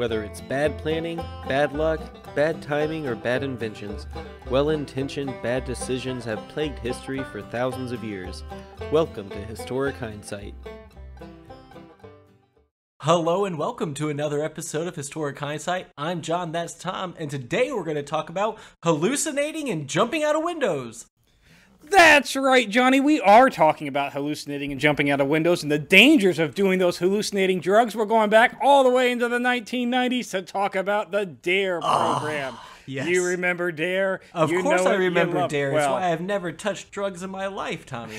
Whether it's bad planning, bad luck, bad timing, or bad inventions, well intentioned bad decisions have plagued history for thousands of years. Welcome to Historic Hindsight. Hello and welcome to another episode of Historic Hindsight. I'm John, that's Tom, and today we're going to talk about hallucinating and jumping out of windows. That's right, Johnny. We are talking about hallucinating and jumping out of windows and the dangers of doing those hallucinating drugs. We're going back all the way into the 1990s to talk about the DARE program. Ah. Yes. You remember DARE? Of You course, I remember Dare. Well, That's why I've never touched drugs in my life, Tommy.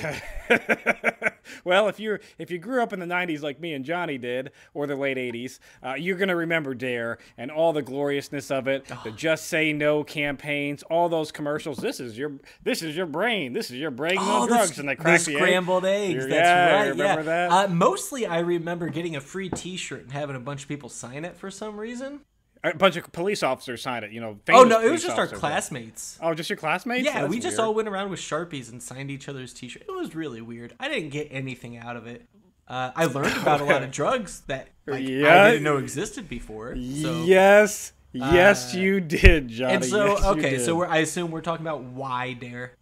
well, if you if you grew up in the 90s like me and Johnny did, or the late 80s, uh, you're gonna remember Dare and all the gloriousness of it, the Just Say No campaigns, all those commercials. This is your this is your brain. This is your brain on drugs, and they the crack the egg. scrambled eggs. You're- That's yeah, right. Remember yeah. that? Uh, mostly, I remember getting a free T-shirt and having a bunch of people sign it for some reason. A bunch of police officers signed it. You know. Oh no, it was just our classmates. Oh, just your classmates? Yeah, That's we just weird. all went around with sharpies and signed each other's T-shirts. It was really weird. I didn't get anything out of it. Uh, I learned about a lot of drugs that like, Yeah. I didn't know existed before. So. Yes, yes, Uh, you did, Johnny. And so, Yes, okay, so we're, I assume we're talking about why dare.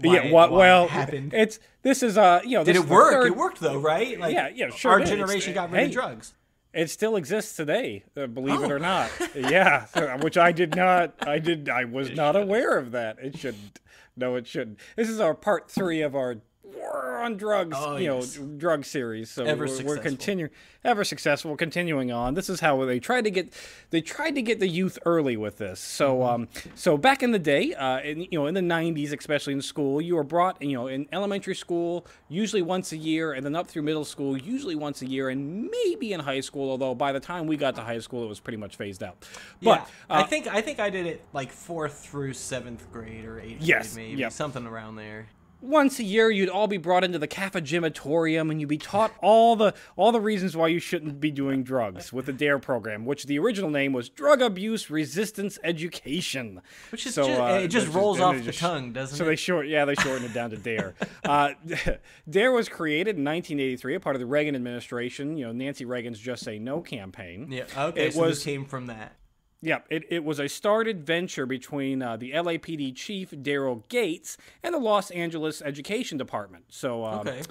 Why, yeah, what? Well, happened. it's this is uh, you know, Did this it work? third- It worked though, right? Like, Yeah, yeah, sure Our did. It's- generation got rid hey. of drugs. It still exists today, uh, believe it Oh. or not. yeah, which I did not. I did. I was not aware of that. It shouldn't. No, it shouldn't. This is our part three of our war on drugs. Oh, you yes. know, drug series. So Ever we're, we're continuing, ever successful, continuing on. This is how they tried to get. They tried to get the youth early with this. So, Mm-hmm. um, so back in the day, uh, in, you know, in the '90s, especially in school, you were brought, you know, in elementary school, usually once a year, and then up through middle school, usually once a year, and maybe in high school. Although by the time we got to high school, it was pretty much phased out. But yeah, I uh, think I think I did it like fourth through seventh grade or eighth Yes, grade, maybe yep. something around there. Once a year you'd all be brought into the cafegimatorium and you'd be taught all the all the reasons why you shouldn't be doing drugs with the dare program which the original name was drug abuse resistance education Which is So, just, uh, it just rolls and off the just- tongue, doesn't it? so they short yeah they shortened it down to dare uh, dare was created in 1983 a part of the reagan administration you know nancy reagan's just say no campaign yeah. Okay. it so was came from that. Yeah, it, it was a started venture between uh, the LAPD chief Daryl Gates and the Los Angeles Education Department. So, um, Okay.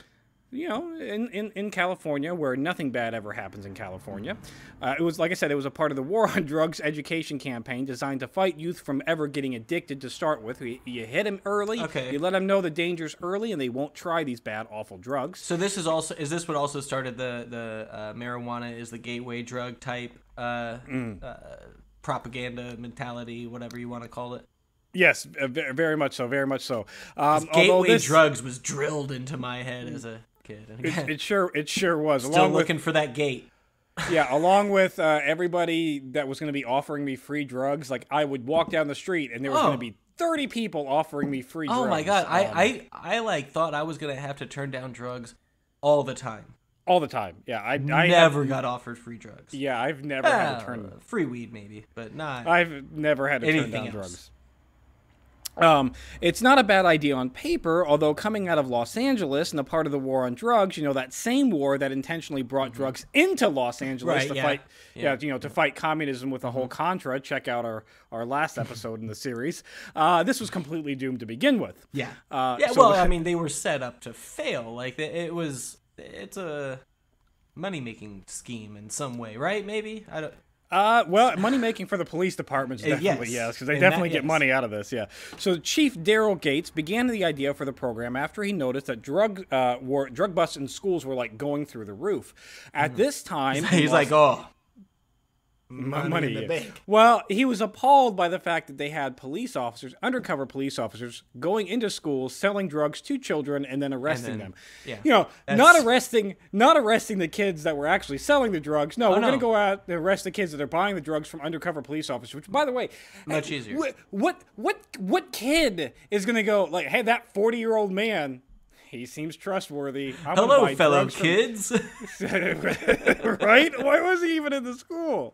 you know, in, in, in California, where nothing bad ever happens in California, uh, it was like I said, it was a part of the War on Drugs education campaign designed to fight youth from ever getting addicted to start with. You, you hit them early, Okay. you let them know the dangers early, and they won't try these bad, awful drugs. So this is also is this what also started the the uh, marijuana is the gateway drug type uh, Mm. Propaganda mentality, whatever you want to call it. Yes, uh, very much so, very much so. Um, Gateway this, drugs was drilled into my head as a kid. And it, again, it sure, it sure was. still along with looking for that gate. yeah, along with uh, everybody that was going to be offering me free drugs, like I would walk down the street and there was Oh. going to be 30 people offering me free drugs. Oh my god, um, I, I I like thought I was gonna have to turn down drugs all the time. All the time. Yeah, I, I Never have- got offered free drugs. yeah, I've never had to Uh, turn. free weed maybe, but not. I've never had to turn down else. drugs. Um, it's not a bad idea on paper, although coming out of Los Angeles and a part of the war on drugs, you know that same war that intentionally brought drugs into Los Angeles Mm-hmm. Right, to yeah. fight, Yeah. yeah. you know, to fight communism with the whole Contra. Check out our our last episode in the series. Uh, this was completely doomed to begin with. yeah. Uh, yeah. so- well, I mean, they were set up to fail. Like it was. It's a money making scheme in some way, right? Maybe I don't. Uh, well, money making for the police departments Uh, definitely yes. yes, because they And that- definitely get yes. money out of this. Yeah. So Chief Daryl Gates began the idea for the program after he noticed that drug uh, war, drug busts in schools were like going through the roof. At this time, Mm. He's like, oh, money, money in the bank. Well, he was appalled by the fact that they had police officers, undercover police officers, going into schools selling drugs to children and then arresting then- them. yeah. you know, not arresting, not arresting the kids that were actually selling the drugs. No, we're Oh, no. going to go out and arrest the kids that are buying the drugs from undercover police officers. Which, by the way, Much eh, easier. What what what, what kid is going to go like, hey, that forty year old man? He seems trustworthy. I'm Hello, fellow drugs from-" kids. right? Why was he even in the school?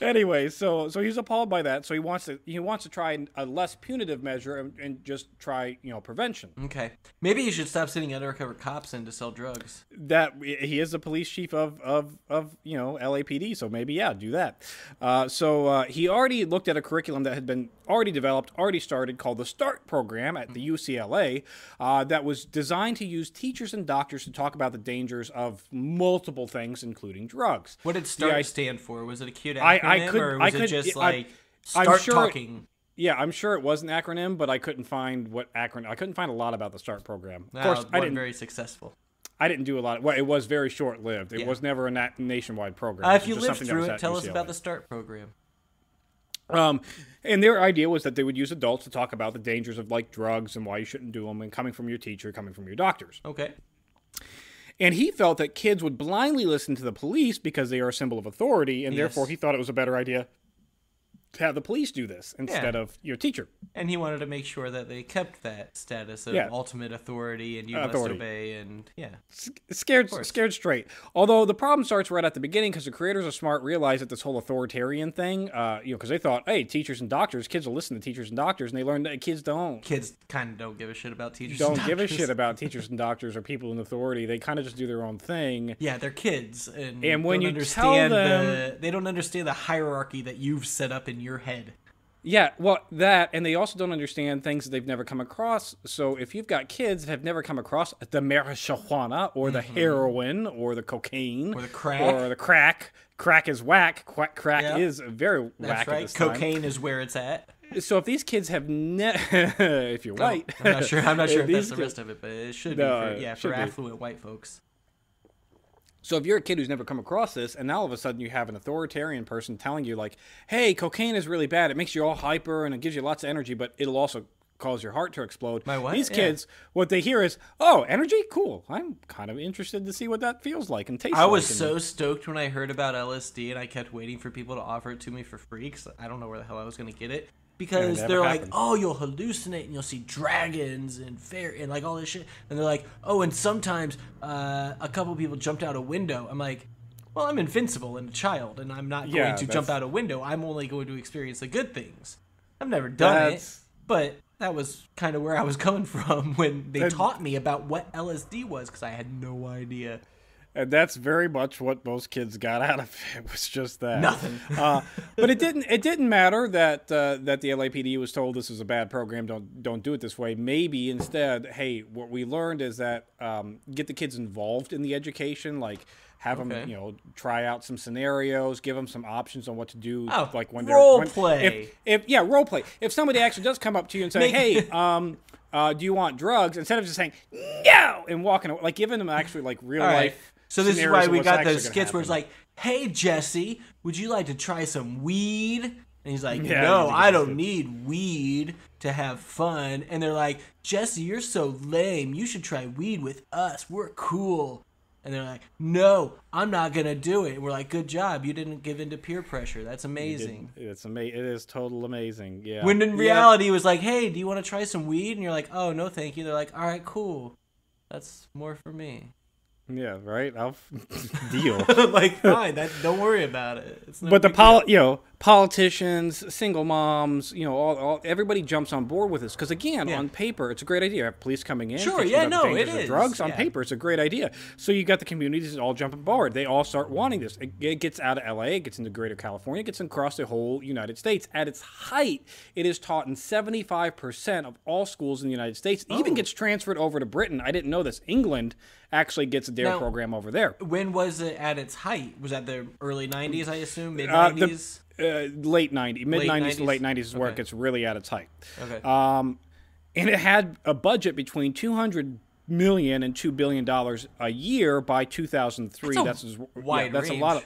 anyway, so so he's appalled by that. So he wants to he wants to try a less punitive measure and, and just try you know prevention. Okay. Maybe you should stop sending undercover cops in to sell drugs. That he is the police chief of of of you know LAPD, so maybe yeah, do that. Uh, so uh, he already looked at a curriculum that had been already developed, already started, called the START program at the UCLA, uh, that was designed to use teachers and doctors to talk about the dangers of multiple things, including drugs. What did START yeah, stand for? Was it a cute acronym, I, I could, or was I could, it just I, like start sure talking? Yeah, I'm sure it was an acronym, but I couldn't find what acronym. I couldn't find a lot about the START program. Of course, it I didn't. very successful. I didn't do a lot. Well, it was very short lived. It Yeah. was never a na- nationwide program. Uh, if you lived through it, tell us about the START program. Um, and their idea was that they would use adults to talk about the dangers of like drugs and why you shouldn't do them, and coming from your teacher, coming from your doctors. Okay. And he felt that kids would blindly listen to the police because they are a symbol of authority, and Yes. therefore he thought it was a better idea have the police do this instead of your teacher. And he wanted to make sure that they kept that status of Yeah. ultimate authority and you Authority. must obey and yeah. scared scared straight. Although the problem starts right at the beginning because the creators are smart, realize that this whole authoritarian thing, uh, you know, because they thought, hey, teachers and doctors, kids will listen to teachers and doctors, and they learned that kids don't. Kids kind of don't give a shit about teachers. Don't give a shit about teachers and doctors or people in authority. They kind of just do their own thing. Yeah, they're kids, and, And when you tell understand them- the, they don't understand the hierarchy that you've set up in your head. Yeah, well, that, and they also don't understand things that they've never come across. So if you've got kids that have never come across the marijuana or the heroin or the cocaine Mm-hmm. Or the crack. or the crack, crack is whack. Crack, crack Yeah. is very That's whack right. this time. Cocaine is where it's at. So if these kids have ne- if you're white, I'm not sure. I'm not sure if that's the rest of it, but it should No, be. For, yeah, for be. affluent white folks. So if you're a kid who's never come across this, and now all of a sudden you have an authoritarian person telling you like, "Hey, cocaine is really bad. It makes you all hyper and it gives you lots of energy, but it'll also cause your heart to explode." My what? These Yeah. kids, what they hear is, "Oh, energy, cool. I'm kind of interested to see what that feels like and tastes like. I like." was and- so stoked when I heard about LSD, and I kept waiting for people to offer it to me for free because I don't know where the hell I was going to get it. Because they're like, happened. oh, you'll hallucinate and you'll see dragons and fair and like all this shit. And they're like, oh, and sometimes uh, a couple people jumped out a window. I'm like, well, I'm invincible and a child, and I'm not Yeah, going to jump out a window. I'm only going to experience the good things. I've never done That's- it, but that was kind of where I was coming from when they That- taught me about what LSD was because I had no idea. And that's very much what most kids got out of it. Was just that Nothing. uh, but it didn't. It didn't matter that uh, that the LAPD was told this is a bad program. Don't don't do it this way. Maybe instead, hey, what we learned is that um, get the kids involved in the education, like. Have Okay. them, you know, try out some scenarios. Give them some options on what to do. Oh, like when role they're when, play. If, if yeah, role play. If somebody actually does come up to you and say, "Hey, um, uh, do you want drugs?" Instead of just saying no and walking away, like giving them actually like real right. life. So this is why we got those skits where it's like, "Hey Jesse, would you like to try some weed?" And he's like, Yeah, "No, I don't need weed to have fun." And they're like, "Jesse, you're so lame. You should try weed with us. We're cool." And they're like, "No, I'm not gonna do it." And we're like, "Good job. You didn't give in to peer pressure. That's amazing." It's ama- It is total amazing. Yeah. When in Yeah. reality, it was like, "Hey, do you want to try some weed?" And you're like, "Oh, no, thank you." They're like, "All right, cool. That's more for me." Yeah. Right. I'll deal. like, fine. That don't worry about it. It's no but the poli- you know, politicians, single moms, you know, all, all everybody jumps on board with this because again, Yeah. on paper, it's a great idea. Have police coming in, Sure, yeah, no, it of Drugs on yeah. paper, it's a great idea. So you got the communities all jumping on board. They all start wanting this. It, it gets out of L.A., it gets into Greater California, it gets across the whole United States. At its height, it is taught in seventy-five percent of all schools in the United States. Oh. even gets transferred over to Britain. I didn't know this. England actually gets a DARE Now- program over there. When was it at its height? Was that the early '90s? I assume mid Uh, the- '90s. uh, late 90s, mid 90s to late 90s is where it gets really at its height. okay. Um, and it had a budget between 200 million and 2 billion dollars a year by 2003. That's a as- wide that's range. a lot of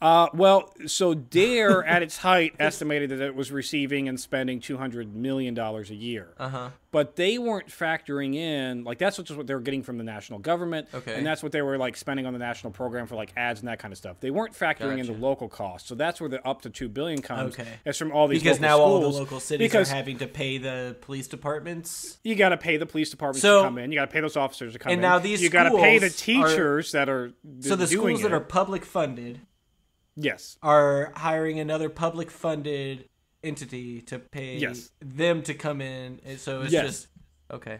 uh, well, so Dare at its height estimated that it was receiving and spending 200 million dollars a year. Uh huh. But they weren't factoring in like that's just what they were getting from the national government, Okay. and that's what they were like spending on the national program for like ads and that kind of stuff. They weren't factoring in the local costs, so that's where the up to two billion comes. Okay. It's from all these Because now all the local cities because are having to pay the police departments. you got to pay the police departments So- to come in. You got to pay those officers to come And in. now these you got to pay the schools are- teachers that are So the schools that it. are public funded Yes. are hiring another public funded entity to pay Yes. them to come in. And so it's Yes. just okay.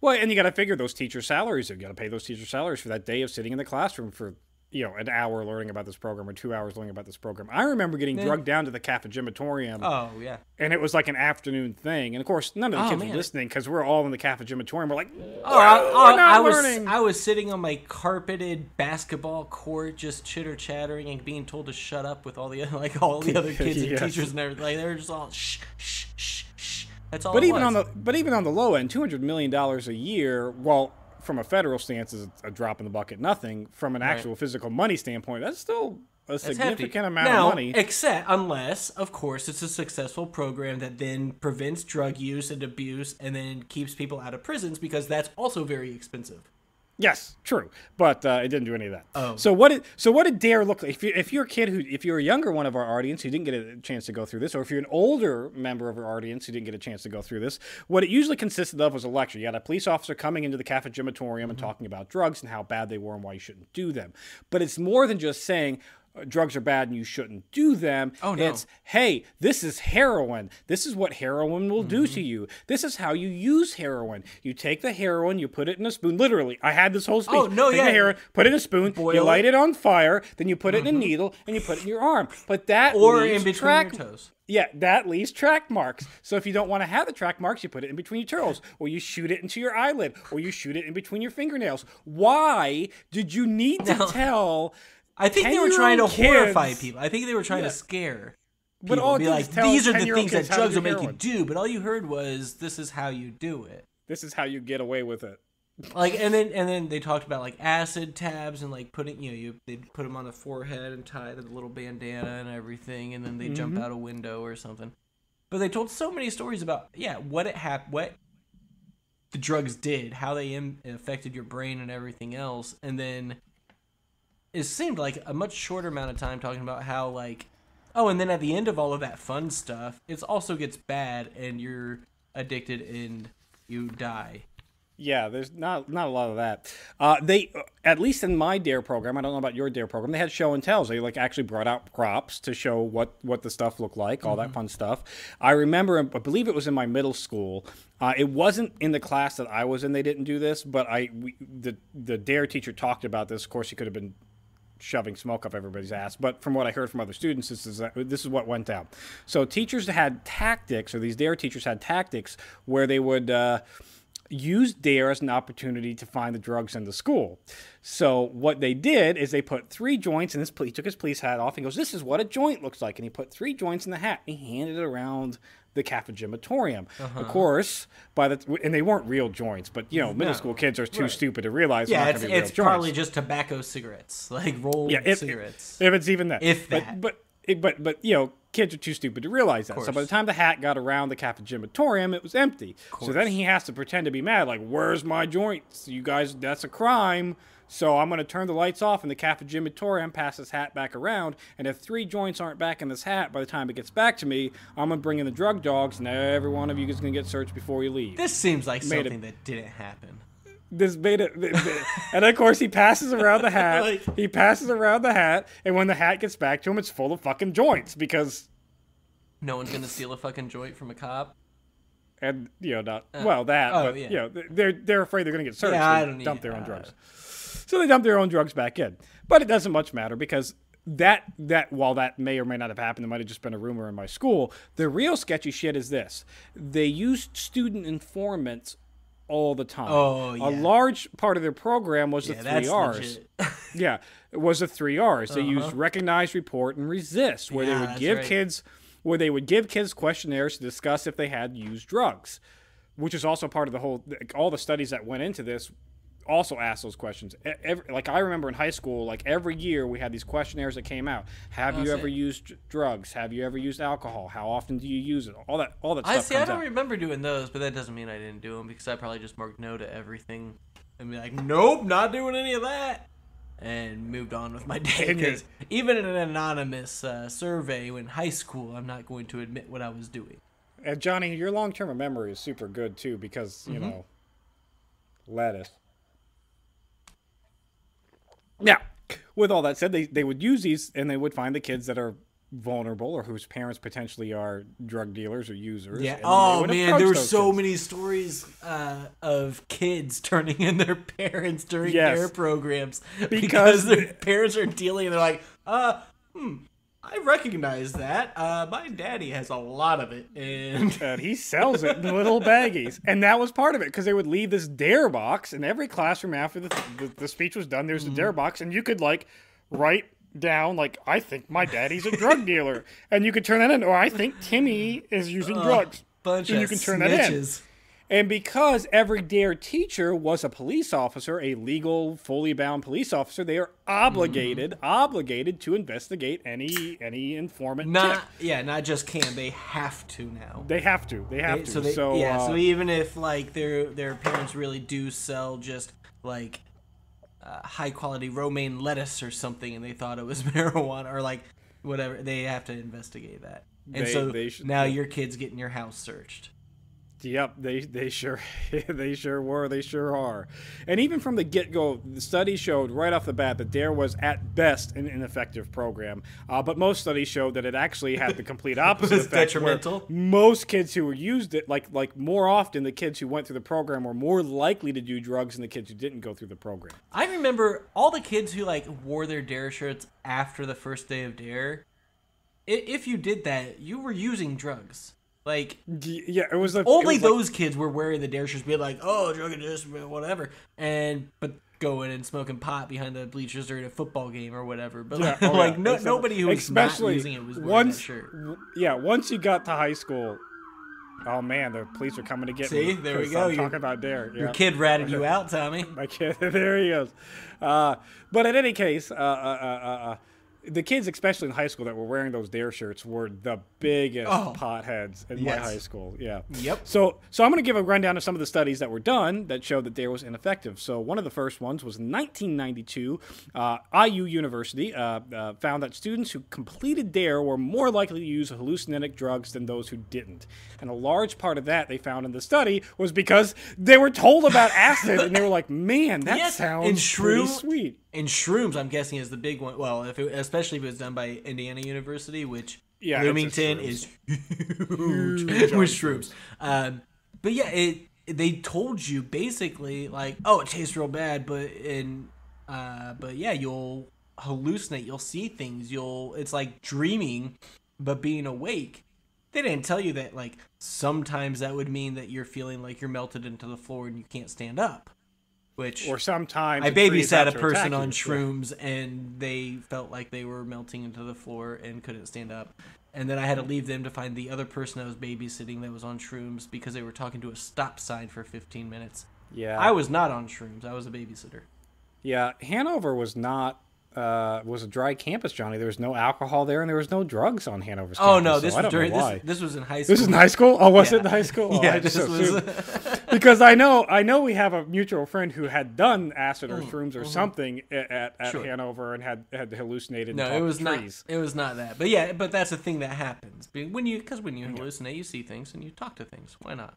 Well, and you got to figure those teacher salaries. You got to pay those teacher salaries for that day of sitting in the classroom for you know an hour learning about this program or two hours learning about this program. I remember getting drugged down to the cafegimatorium, Oh yeah. and it was like an afternoon thing. And of course, none of the Oh, kids man. were listening because we're all in the cafegimatorium. We're like, Oh, I, we're oh, not I was learning. I was sitting on my carpeted basketball court, just chitter chattering and being told to shut up with all the like all the other kids and teachers and everything. Like they were just all shh shh shh shh. That's all. But even was. on the but even on the low end, two hundred million dollars a year, well, from a federal stance is a drop in the bucket, nothing. From an actual physical money standpoint, that's still a significant amount now, of money. Except unless, of course, it's a successful program that then prevents drug use and abuse and then keeps people out of prisons because that's also very expensive. Yes, true, but uh, it didn't do any of that. Oh. So what did so what did Dare look like? If, you, if you're a kid who, if you're a younger one of our audience who didn't get a chance to go through this, or if you're an older member of our audience who didn't get a chance to go through this, what it usually consisted of was a lecture. You had a police officer coming into the cafegimatorium and talking about drugs and how bad they were and why you shouldn't do them. But it's more than just saying. Uh, Drugs are bad and you shouldn't do them. Oh, no. It's hey, this is heroin. This is what heroin will do Mm-hmm. to you. This is how you use heroin. You take the heroin, you put it in a spoon. Literally, I had this whole speech. Oh, no, Take yeah. heroin, put it in a spoon, Boil you light it. it on fire, then you put it in a needle and you put it in your arm. But that Or in between track, your toes. Yeah, that leaves track marks. So if you don't want to have the track marks, you put it in between your toes, or you shoot it into your eyelid, or you shoot it in between your fingernails. Why did you need to No. tell? I think they were trying to 10-year-old horrify people. I think they were trying Yeah. to scare. But people. all be like, these are the things that kids drugs will make you do. But all you heard was, "This is how you do it." This is how you get away with it. like and then and then they talked about like acid tabs and like putting you know you they put them on the forehead and tie the little bandana and everything and then they jump Mm-hmm. out a window or something but they told so many stories about yeah what it hap- what the drugs did how they Im- affected your brain and everything else and then it seemed like a much shorter amount of time talking about how like oh and then at the end of all of that fun stuff it also gets bad and you're addicted and you die Yeah, there's not not a lot of that. Uh, they at least in my Dare program, I don't know about your Dare program. They had show and tells. They like actually brought out props to show what what the stuff looked like, all that fun stuff. I remember, I believe it was in my middle school. Uh, it wasn't in the class that I was in. They didn't do this, but I we, the the Dare teacher talked about this. Of course, he could have been shoving smoke up everybody's ass. But from what I heard from other students, this is this is what went down. So teachers had tactics, or these dare teachers had tactics where they would. Uh, use dare as an opportunity to find the drugs in the school so what they did is they put three joints in this he took his police hat off and goes this is what a joint looks like and he put three joints in the hat and he handed it around the cafegimatorium Uh-huh. of course by the and they weren't real joints but you know middle school kids are too stupid to realize Yeah, it's it's probably just tobacco cigarettes, like rolled Yeah, if, cigarettes. If it's even that. If but, that. But it, but but you know, kids are too stupid to realize that. So by the time the hat got around the cafegimatorium, it was empty. So then he has to pretend to be mad, like, "Where's my joints? You guys, that's a crime." So I'm going to turn the lights off in the cafegimatorium, pass this hat back around, and if three joints aren't back in this hat by the time it gets back to me, I'm going to bring in the drug dogs, and every one of you is going to get searched before you leave. this seems like Made something that didn't happen. this made it, and of course he passes around the hat. Like- he passes around the hat, and when the hat gets back to him, it's full of fucking joints because, No one's gonna steal a fucking joint from a cop. and you know, not uh, well that, oh, but yeah. you know, they're they're afraid they're gonna get searched. Yeah, I don't dump their own I uh, drugs, so they dump their own drugs back in. But it doesn't much matter because that that while that may or may not have happened, it might have just been a rumor in my school. The real sketchy shit is this: they used student informants all the time. Oh, yeah. A large part of their program was Yeah, the three R's. Yeah, it was the three R's. They used recognize, report, and resist, where Uh-huh. Yeah, they would give right. kids where they would give kids questionnaires to discuss if they had used drugs, which is also part of the whole. All the studies that went into this also asked those questions. Every, like I remember in high school, like every year we had these questionnaires that came out. Have you see. ever used drugs? Have you ever used alcohol? How often do you use it? All that, all that I see. I don't out. remember doing those, but that doesn't mean I didn't do them because I probably just marked no to everything and be like, nope, not doing any of that, and moved on with my day. Because even in an anonymous uh, survey in high school, I'm not going to admit what I was doing. And Johnny, your long term memory is super good too because you know lettuce. Now, with all that said, they, they would use these and they would find the kids that are vulnerable or whose parents potentially are drug dealers or users. Yeah. Oh man, there were so kids. many stories uh, of kids turning in their parents during Yes. their programs because, Because- their parents are dealing. and They're like, uh, hmm, I recognize that. Uh, my daddy has a lot of it, and and he sells it in little baggies. And that was part of it because they would leave this dare box in every classroom after the, the, the speech was done. There's a dare box, and you could like write down like I think my daddy's a drug dealer, and you could turn that in, or I think Timmy is using drugs. bunch And of you can turn that in. And because every dare teacher was a police officer, a legal, fully bound police officer, they are obligated, Mm-hmm. obligated to investigate any any informant. Not tip. yeah, not just can they have to now. They have to. They have They- to. so they, so yeah, uh, so even if like their their parents really do sell just like uh, high quality romaine lettuce or something, and they thought it was marijuana or like whatever, they have to investigate that. And They- so should- now your kid's getting your house searched. Yep, they they sure they sure were, they sure are. And even from the get-go, the study showed right off the bat that DARE was at best an ineffective program. Uh, but most studies showed that it actually had the complete opposite was effect. detrimental? Most kids who were used it, like like more often, the kids who went through the program were more likely to do drugs than the kids who didn't go through the program. I remember all the kids who like wore their Dare shirts after the first day of Dare. If you did that, you were using drugs. Like Yeah, it was a, it only was like- those kids were wearing the Dare shirts, being like, "Oh, drug and whatever," and but going and smoking pot behind the bleachers during a football game or whatever. But Yeah, like, oh, yeah. no, a- nobody who was not using it was wearing once, that shirt. Yeah, once you got to high school, oh man, the police are coming to get me. See? There we go. Talking about Dare. Your kid ratted you out, Tommy. My kid, there he is. Uh, but in any case, uh, uh, uh, uh, the kids, especially in high school, that were wearing those Dare shirts were the biggest Oh. potheads in Yes. my high school. Yeah. Yep. So, so I'm going to give a rundown of some of the studies that were done that showed that Dare was ineffective. So, one of the first ones was 1992. Uh, IU University uh, uh, found that students who completed Dare were more likely to use hallucinogenic drugs than those who didn't. And a large part of that they found in the study was because they were told about acid and they were like, "Man, that Yes, sounds and pretty sweet." And shrooms, I'm guessing, is the big one. Well, if it, especially if it was done by Indiana University, which Yeah, Bloomington is huge with shrooms. Um, but yeah, it they told you basically like, oh, it tastes real bad, but in uh, but yeah, you'll hallucinate, you'll see things, you'll it's like dreaming, but being awake. They didn't tell you that like sometimes that would mean that you're feeling like you're melted into the floor and you can't stand up. Which Or sometimes I babysat a person on Yeah. shrooms and they felt like they were melting into the floor and couldn't stand up. And then I had to leave them to find the other person I was babysitting that was on shrooms because they were talking to a stop sign for 15 minutes. Yeah, I was not on shrooms. I was a babysitter. Yeah, Hanover was not uh, was a dry campus, Johnny. There was no alcohol there, and there was no drugs on Hanover's Oh campus. no, this I was during this, this was in high school. This is in high school. Oh, was it in high school? Oh, yeah, I just was because I know I know we have a mutual friend who had done acid or Mm, shrooms or something at, at, at Sure. Hanover and had had hallucinated. No, it was not. trees. It was not that. But yeah, but that's a thing that happens when you because when you hallucinate, you see things and you talk to things. Why not?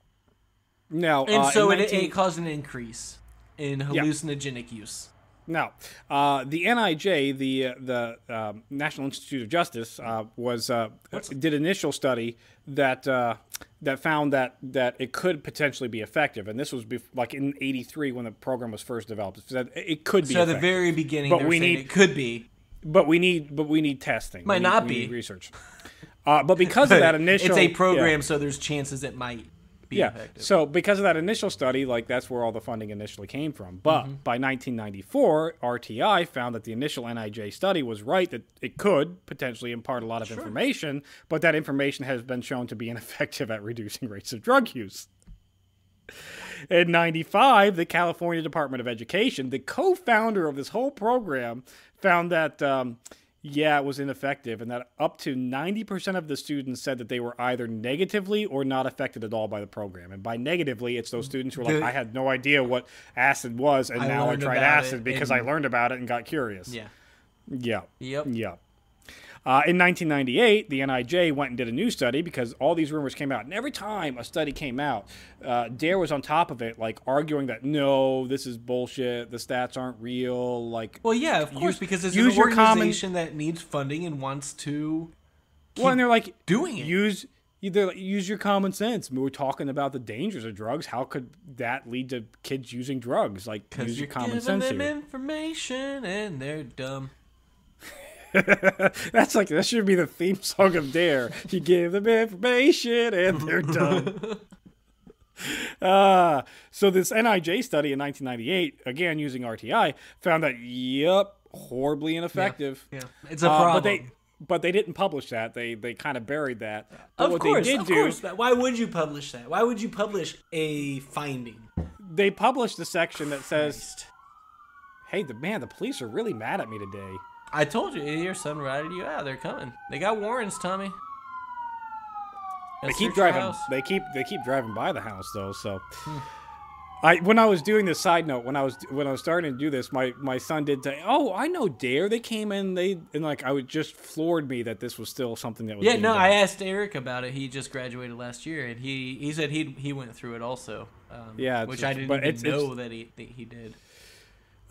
No, And uh, so it, 19 it caused an increase in hallucinogenic use. No, uh, the NIJ, the uh, the um, National Institute of Justice, uh, was uh, did initial study that uh, that found that that it could potentially be effective, and this was bef- like in '83 when the program was first developed. It said it could be. So at the very beginning, But we need- it could be. but we need but we need testing. Might We need- not we be. need research. Uh, but because of that initial, it's a yeah. program, so there's chances it might be Yeah. effective. So because of that initial study, like that's where all the funding initially came from. But Mm-hmm. by 1994, RTI found that the initial NIJ study was right that it could potentially impart a lot of information, but that information has been shown to be ineffective at reducing rates of drug use. In 95, the California Department of Education, the co founder of this whole program, found that, um, yeah, it was ineffective, and that up to 90% of the students said that they were either negatively or not affected at all by the program. And by negatively, it's those students who are like, I had no idea what acid was, and I now I tried acid because I learned about it and got curious. Yeah. Yeah. Yep. Yeah. Uh, in 1998, the NIJ went and did a new study because all these rumors came out. And every time a study came out, uh, Dare was on top of it, like arguing that no, this is bullshit. The stats aren't real. Like, Well, yeah, of course, Use- because it's use an your common- organization that needs funding and wants to. well, and they're like doing it. Use either use your common sense. We were talking about the dangers of drugs. How could that lead to kids using drugs? Like, Because use you're your common giving sense them here. information and they're dumb. That's like that should be the theme song of Dare. You give them information and they're dumb. Uh, so this NIJ study in 1998, again using RTI, found that yep, horribly ineffective. Yeah, it's a Uh, problem. but they but they didn't publish that. They they kind of buried that. But of what course, they did of do, course. That, why would you publish that? Why would you publish a finding? they published a section that says, Christ. "Hey, the man, the police are really mad at me today." I told you, your son ratted you out. They're coming. They got warrants, Tommy. They keep driving. house. They keep they keep driving by the house though. So, Hmm. I when I was doing this side note when I was when I was starting to do this, my my son did say, "Oh, I know Dare. They came in. They and like I was just floored me that this was still something that was Yeah, no, done. I asked Eric about it. He just graduated last year, and he he said he he went through it also. Um, Yeah, which it's- I didn't even it's- know that he that he did.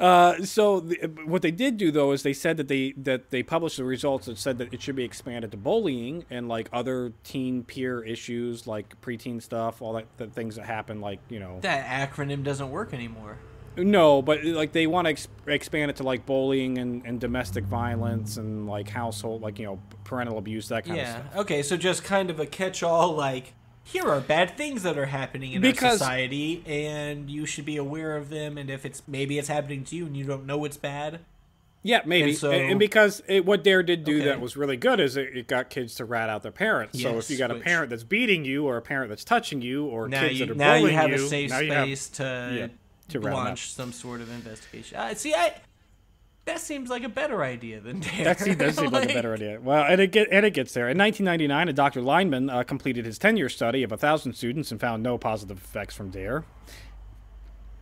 Uh, so the, what they did do though is they said that they that they published the results and said that it should be expanded to bullying and like other teen peer issues like preteen stuff, all that the things that happen like you know That acronym doesn't work anymore. No, but like they want to ex- expand it to like bullying and, and domestic violence and like household, like you know, parental abuse, that kind of Yeah. stuff. Okay, so just kind of a catch-all, like here are bad things that are happening in Because- our society, and you should be aware of them. And if it's maybe it's happening to you and you don't know it's bad, Yeah, maybe. And so- and, because it, what Dare did do Okay. that was really good is it, it got kids to rat out their parents. so if you Yes, got a parent that's beating you or a parent that's touching you or now kids you that are now you have you, a safe you have- space to yeah, to rat 'em out. launch some sort of investigation. Uh, see, I that seems like a better idea than Dare. That seems, does seem like, a better idea. Well, and it get and it gets there. In 1999, a Dr. Lynam uh, completed his 10-year study of thousand students and found no positive effects from Dare.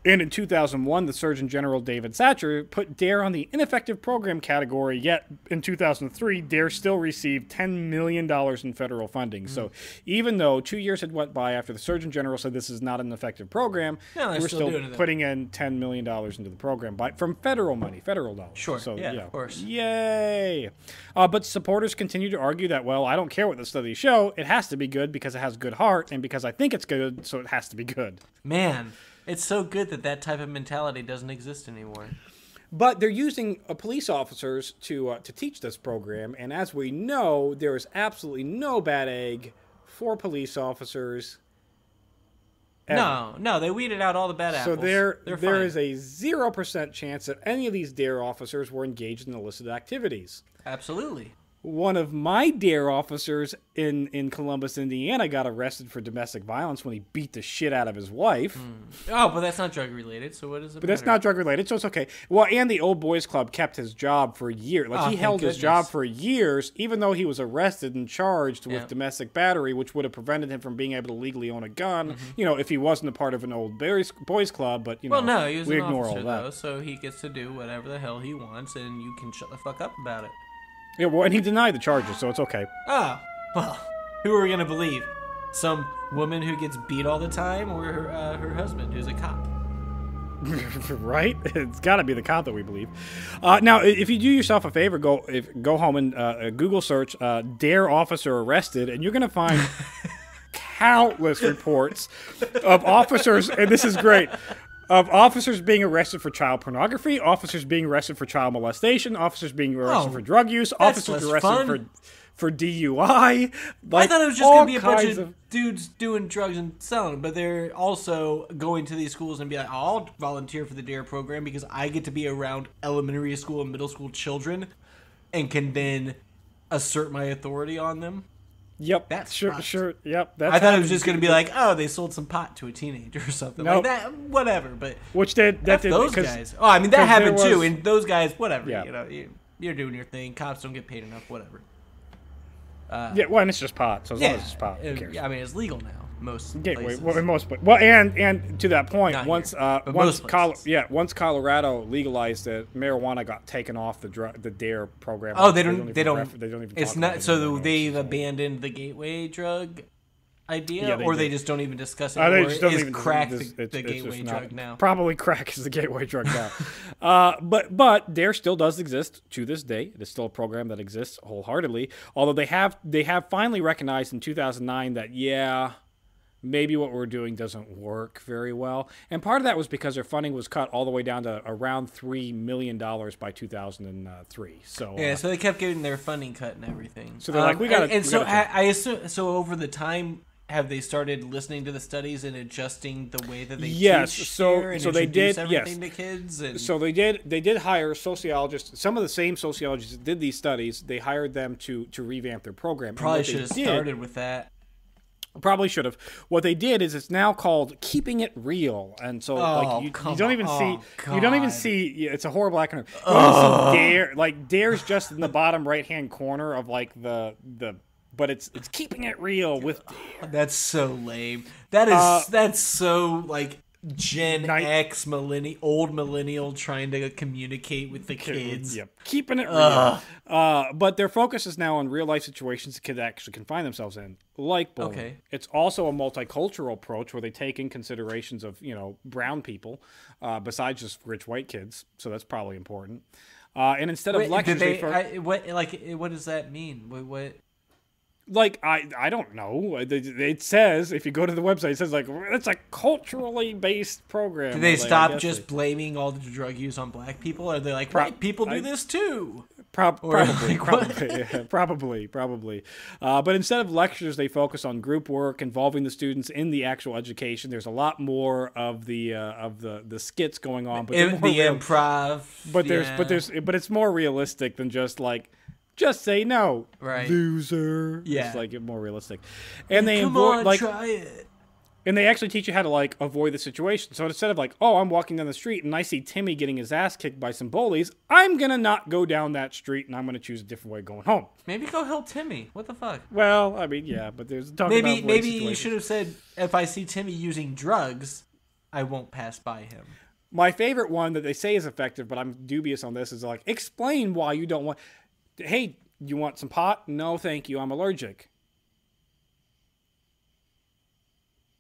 And in 2001, the Surgeon General David Satcher put DARE on the ineffective program category, yet in 2003, DARE still received $10 million in federal funding. So even though two years had went by after the Surgeon General said this is not an effective program, No, we're still still, doing it, though. putting in $10 million into the program by, from federal money, federal dollars. Sure, So, yeah, of course. Yay! Uh, but supporters continue to argue that, well, I don't care what the studies show. It has to be good because it has good heart, and because I think it's good, so it has to be good. Man, it's so good that that type of mentality doesn't exist anymore. But they're using uh, police officers to uh, to teach this program, and as we know, there is absolutely no bad egg for police officers. ever. No, no, they weeded out all the bad So apples. there, They're there fine. is a zero percent chance that any of these dare officers were engaged in illicit activities. absolutely. One of my dare officers in, in Columbus, Indiana, got arrested for domestic violence when he beat the shit out of his wife. Oh, but that's not drug related. So what is it? But that's not drug related, so it's okay. Well, and the old boys club kept his job for years. Like Oh, he thank held his job for years, even though he was arrested and charged with Yeah. domestic battery, which would have prevented him from being able to legally own a gun. Mm-hmm. You know, if he wasn't a part of an old boys boys club. But you know, Well, no, he was we an ignore officer all that. though, so he gets to do whatever the hell he wants, and you can shut the fuck up about it. Yeah, well, and he denied the charges, so it's okay. Oh, well, who are we gonna believe? Some woman who gets beat all the time, or her uh, her husband who's a cop? right? It's got to be the cop that we believe. Uh, now, if you do yourself a favor, go if, go home and uh, Google search uh, "Dare Officer Arrested," and you're going to find countless reports of officers, and this is great. Of officers being arrested for child pornography, officers being arrested for child molestation, officers being arrested Oh, for drug use, officers arrested fun. for for DUI. I thought it was just gonna be a bunch kinds of, dudes doing drugs and selling, them, but they're also going to these schools and be like, "I'll volunteer for the Dare program because I get to be around elementary school and middle school children, and can then assert my authority on them." Yep, That's sure, fucked. sure, yep. That's I thought it was just gonna be like, "Oh, they sold some pot to a teenager or something Nope. like that." Whatever, but which did that did those guys. Oh, I mean that happened too, and those guys, whatever. Yeah. You know, you, you're doing your thing. Cops don't get paid enough. Whatever. Yeah, well, and it's just pot, so as long as it's pot, who uh, cares? I mean it's legal now, most Gateway, places. well, most, but well, and and to that point, Not once here, uh, once Col- yeah, once Colorado legalized it, marijuana got taken off the dr- the Dare program. oh, they don't. They don't. ref- they don't even. It's not. So they've so- abandoned the gateway drug idea, Yeah, they or they just don't even discuss it. Uh, they just don't is even crack this- the, it's- the it's gateway not- drug now? Probably crack is the gateway drug now. uh, but but Dare still does exist to this day. It is still a program that exists wholeheartedly. Although they have they have finally recognized in 2009 that yeah. Maybe what we're doing doesn't work very well, and part of that was because their funding was cut all the way down to around three million dollars by 2003. So Yeah, uh, so they kept getting their funding cut and everything. Um, So they're like, we gotta- and, and we so I. I assume so. Over the time, have they started listening to the studies and adjusting the way that they Yes, teach so- and so they did- yes. everything to kids? And So they did they did hire sociologists. Some of the same sociologists that did these studies. They hired them to to revamp their program. Probably should have started with that. Probably should have. What they did is it's now called keeping it real, and so Oh, like you, you don't even on. see Oh, you don't even see it's a horrible acronym. You don't even see dare like dare's just in the bottom right hand corner of like the the but it's it's keeping it real with That's so lame. That is Uh, that's so like Gen Night- X millennial old millennial trying to communicate with the kids. Yep. Keeping it real. Uh, but their focus is now on real life situations the kids actually can find themselves in, like bullying. Okay. It's also a multicultural approach where they take in considerations of you know brown people, uh, besides just rich white kids. So that's probably important. Uh, and instead of Wait, lectures, did they, they fo- I, what like what does that mean? What, what like I I don't know. It- says if you go to the website, it says like it's a culturally based program. Do they Like, stop just they- blaming all the drug use on black people? Are they like Pro- white people do I- this too? Prob- probably, like, probably, yeah, probably, probably. Uh, but instead of lectures, they focus on group work involving the students in the actual education. There's a lot more of the uh, of the, the skits going on, but they're Im- more the real- improv. but there's yeah. but there's but it's more realistic than just like just say no, Right. loser. Yeah. it's like more realistic, and they come avoid on, like try it. and they actually teach you how to like avoid the situation. So instead of like, oh, I'm walking down the street and I see Timmy getting his ass kicked by some bullies, I'm gonna not go down that street and I'm gonna choose a different way of going home. Maybe go help Timmy. What the fuck? Well, I mean, yeah, but there's talk Maybe about maybe you should have said if I see Timmy using drugs, I won't pass by him. My favorite one that they say is effective, but I'm dubious on this is like explain why you don't want. Hey, you want some pot? No, thank you. I'm allergic.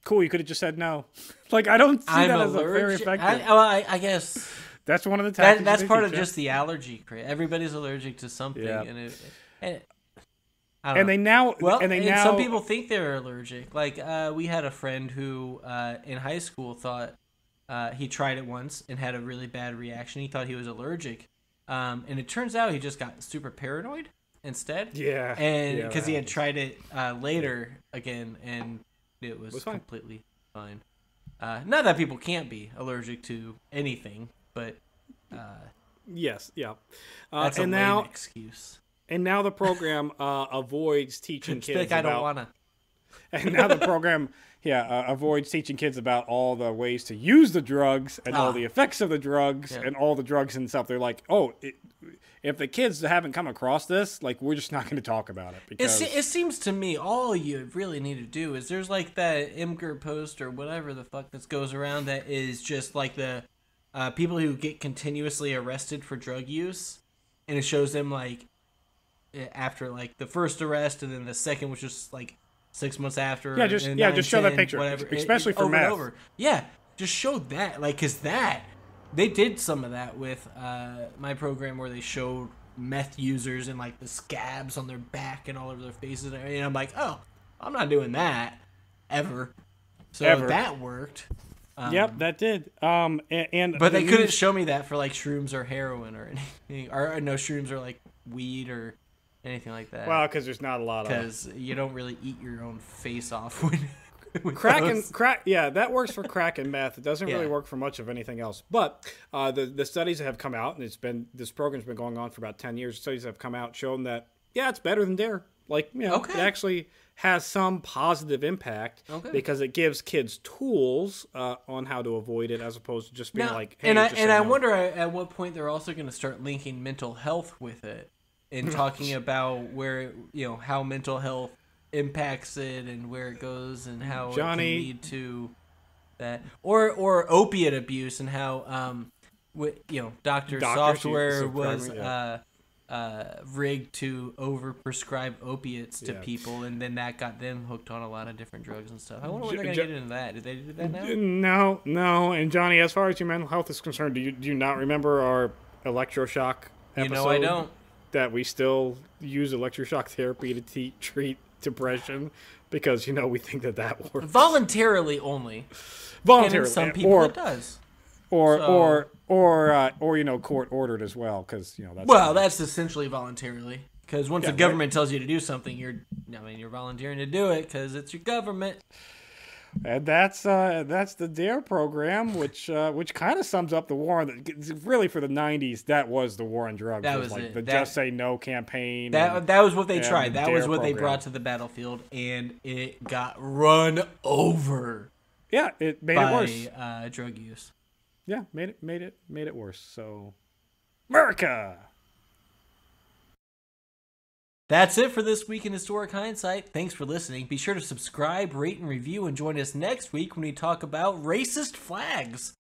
Cool. You could have just said no. Like I don't see I'm that as a very allergic. effective. I, oh, I, I guess that's one of the that, that's part of just the allergy. Everybody's allergic to something, Yeah. and it, and it- And know. they now. Well, and they and now. some people think they're allergic. Like uh, we had a friend who uh, in high school thought uh, he tried it once and had a really bad reaction. He thought he was allergic, um, and it turns out he just got super paranoid instead. Yeah. and yeah, because he had tried it uh, later again, and it was, Was fine. completely fine. Uh, not that people can't be allergic to anything, but uh, Yes. Yeah. Uh, that's a and lame now, excuse. and now the program uh, avoids teaching kids like I don't about wanna. and now the program yeah uh, avoids teaching kids about all the ways to use the drugs and all Ah. the effects of the drugs Yeah. and all the drugs and stuff they're like oh it, if the kids haven't come across this like we're just not going to talk about it It, because se- it seems to me all you really need to do is there's like that Imgur post or whatever the fuck that goes around that is just like the uh, people who get continuously arrested for drug use, and it shows them like eh, after like the first arrest and then the second which is like six months after. Yeah, just- yeah, just show that picture, whatever, especially it- for over meth. over. Yeah, just show that like cause that they did some of that with uh, my program where they showed meth users and like the scabs on their back and all over their faces and. I'm like, oh, I'm not doing that ever. So Ever. that worked. Um, yep that did um and, and But they the couldn't news- show me that for like shrooms or heroin or anything, or, or no shrooms or like weed or anything like that. well because there's not a lot of because you don't really eat your own face off when. crack and crack yeah that works for crack and meth it doesn't really work for much of anything else but uh, the, the studies that have come out and it's been this program's been going on for about 10 years studies have come out showing that yeah it's better than dare like you know it actually has some positive impact Okay. because it gives kids tools uh, on how to avoid it as opposed to just being Now, like hey, and I and I no. wonder at what point they're also going to start linking mental health with it and talking about where you know how mental health impacts it and where it goes and how Johnny- it can lead to that or or opiate abuse and how um you know doctor Doctors software was prescribing, uh uh rigged to over prescribe opiates to Yeah. people and then that got them hooked on a lot of different drugs and stuff. I wonder when they're gonna Jo- get into that. Did they do that now? No, no. And Johnny, as far as your mental health is concerned, do you do you not remember our electroshock episode? You know I don't. That we still use electroshock therapy to te- treat depression because you know we think that that works Voluntarily only. And voluntarily, in some people or it does. or so- or or uh, or you know court ordered as well because you know that's Well, that's essentially voluntarily. Because once Yeah, the government tells you to do something, you're, I mean, you're volunteering to do it because it's your government. And that's uh, that's the Dare program, which uh, which kind of sums up the war. on the- Really, for the '90s, that was the war on drugs. That was like it. the That- Just Say No campaign. That and- that was what they tried. the That was DARE what they brought to the battlefield, and it got run over yeah, it made by it worse. uh, drug use. Yeah, made it made it made it worse. So, America. That's it for this week in Historic Hindsight. Thanks for listening. Be sure to subscribe, rate, and review, and join us next week when we talk about racist flags.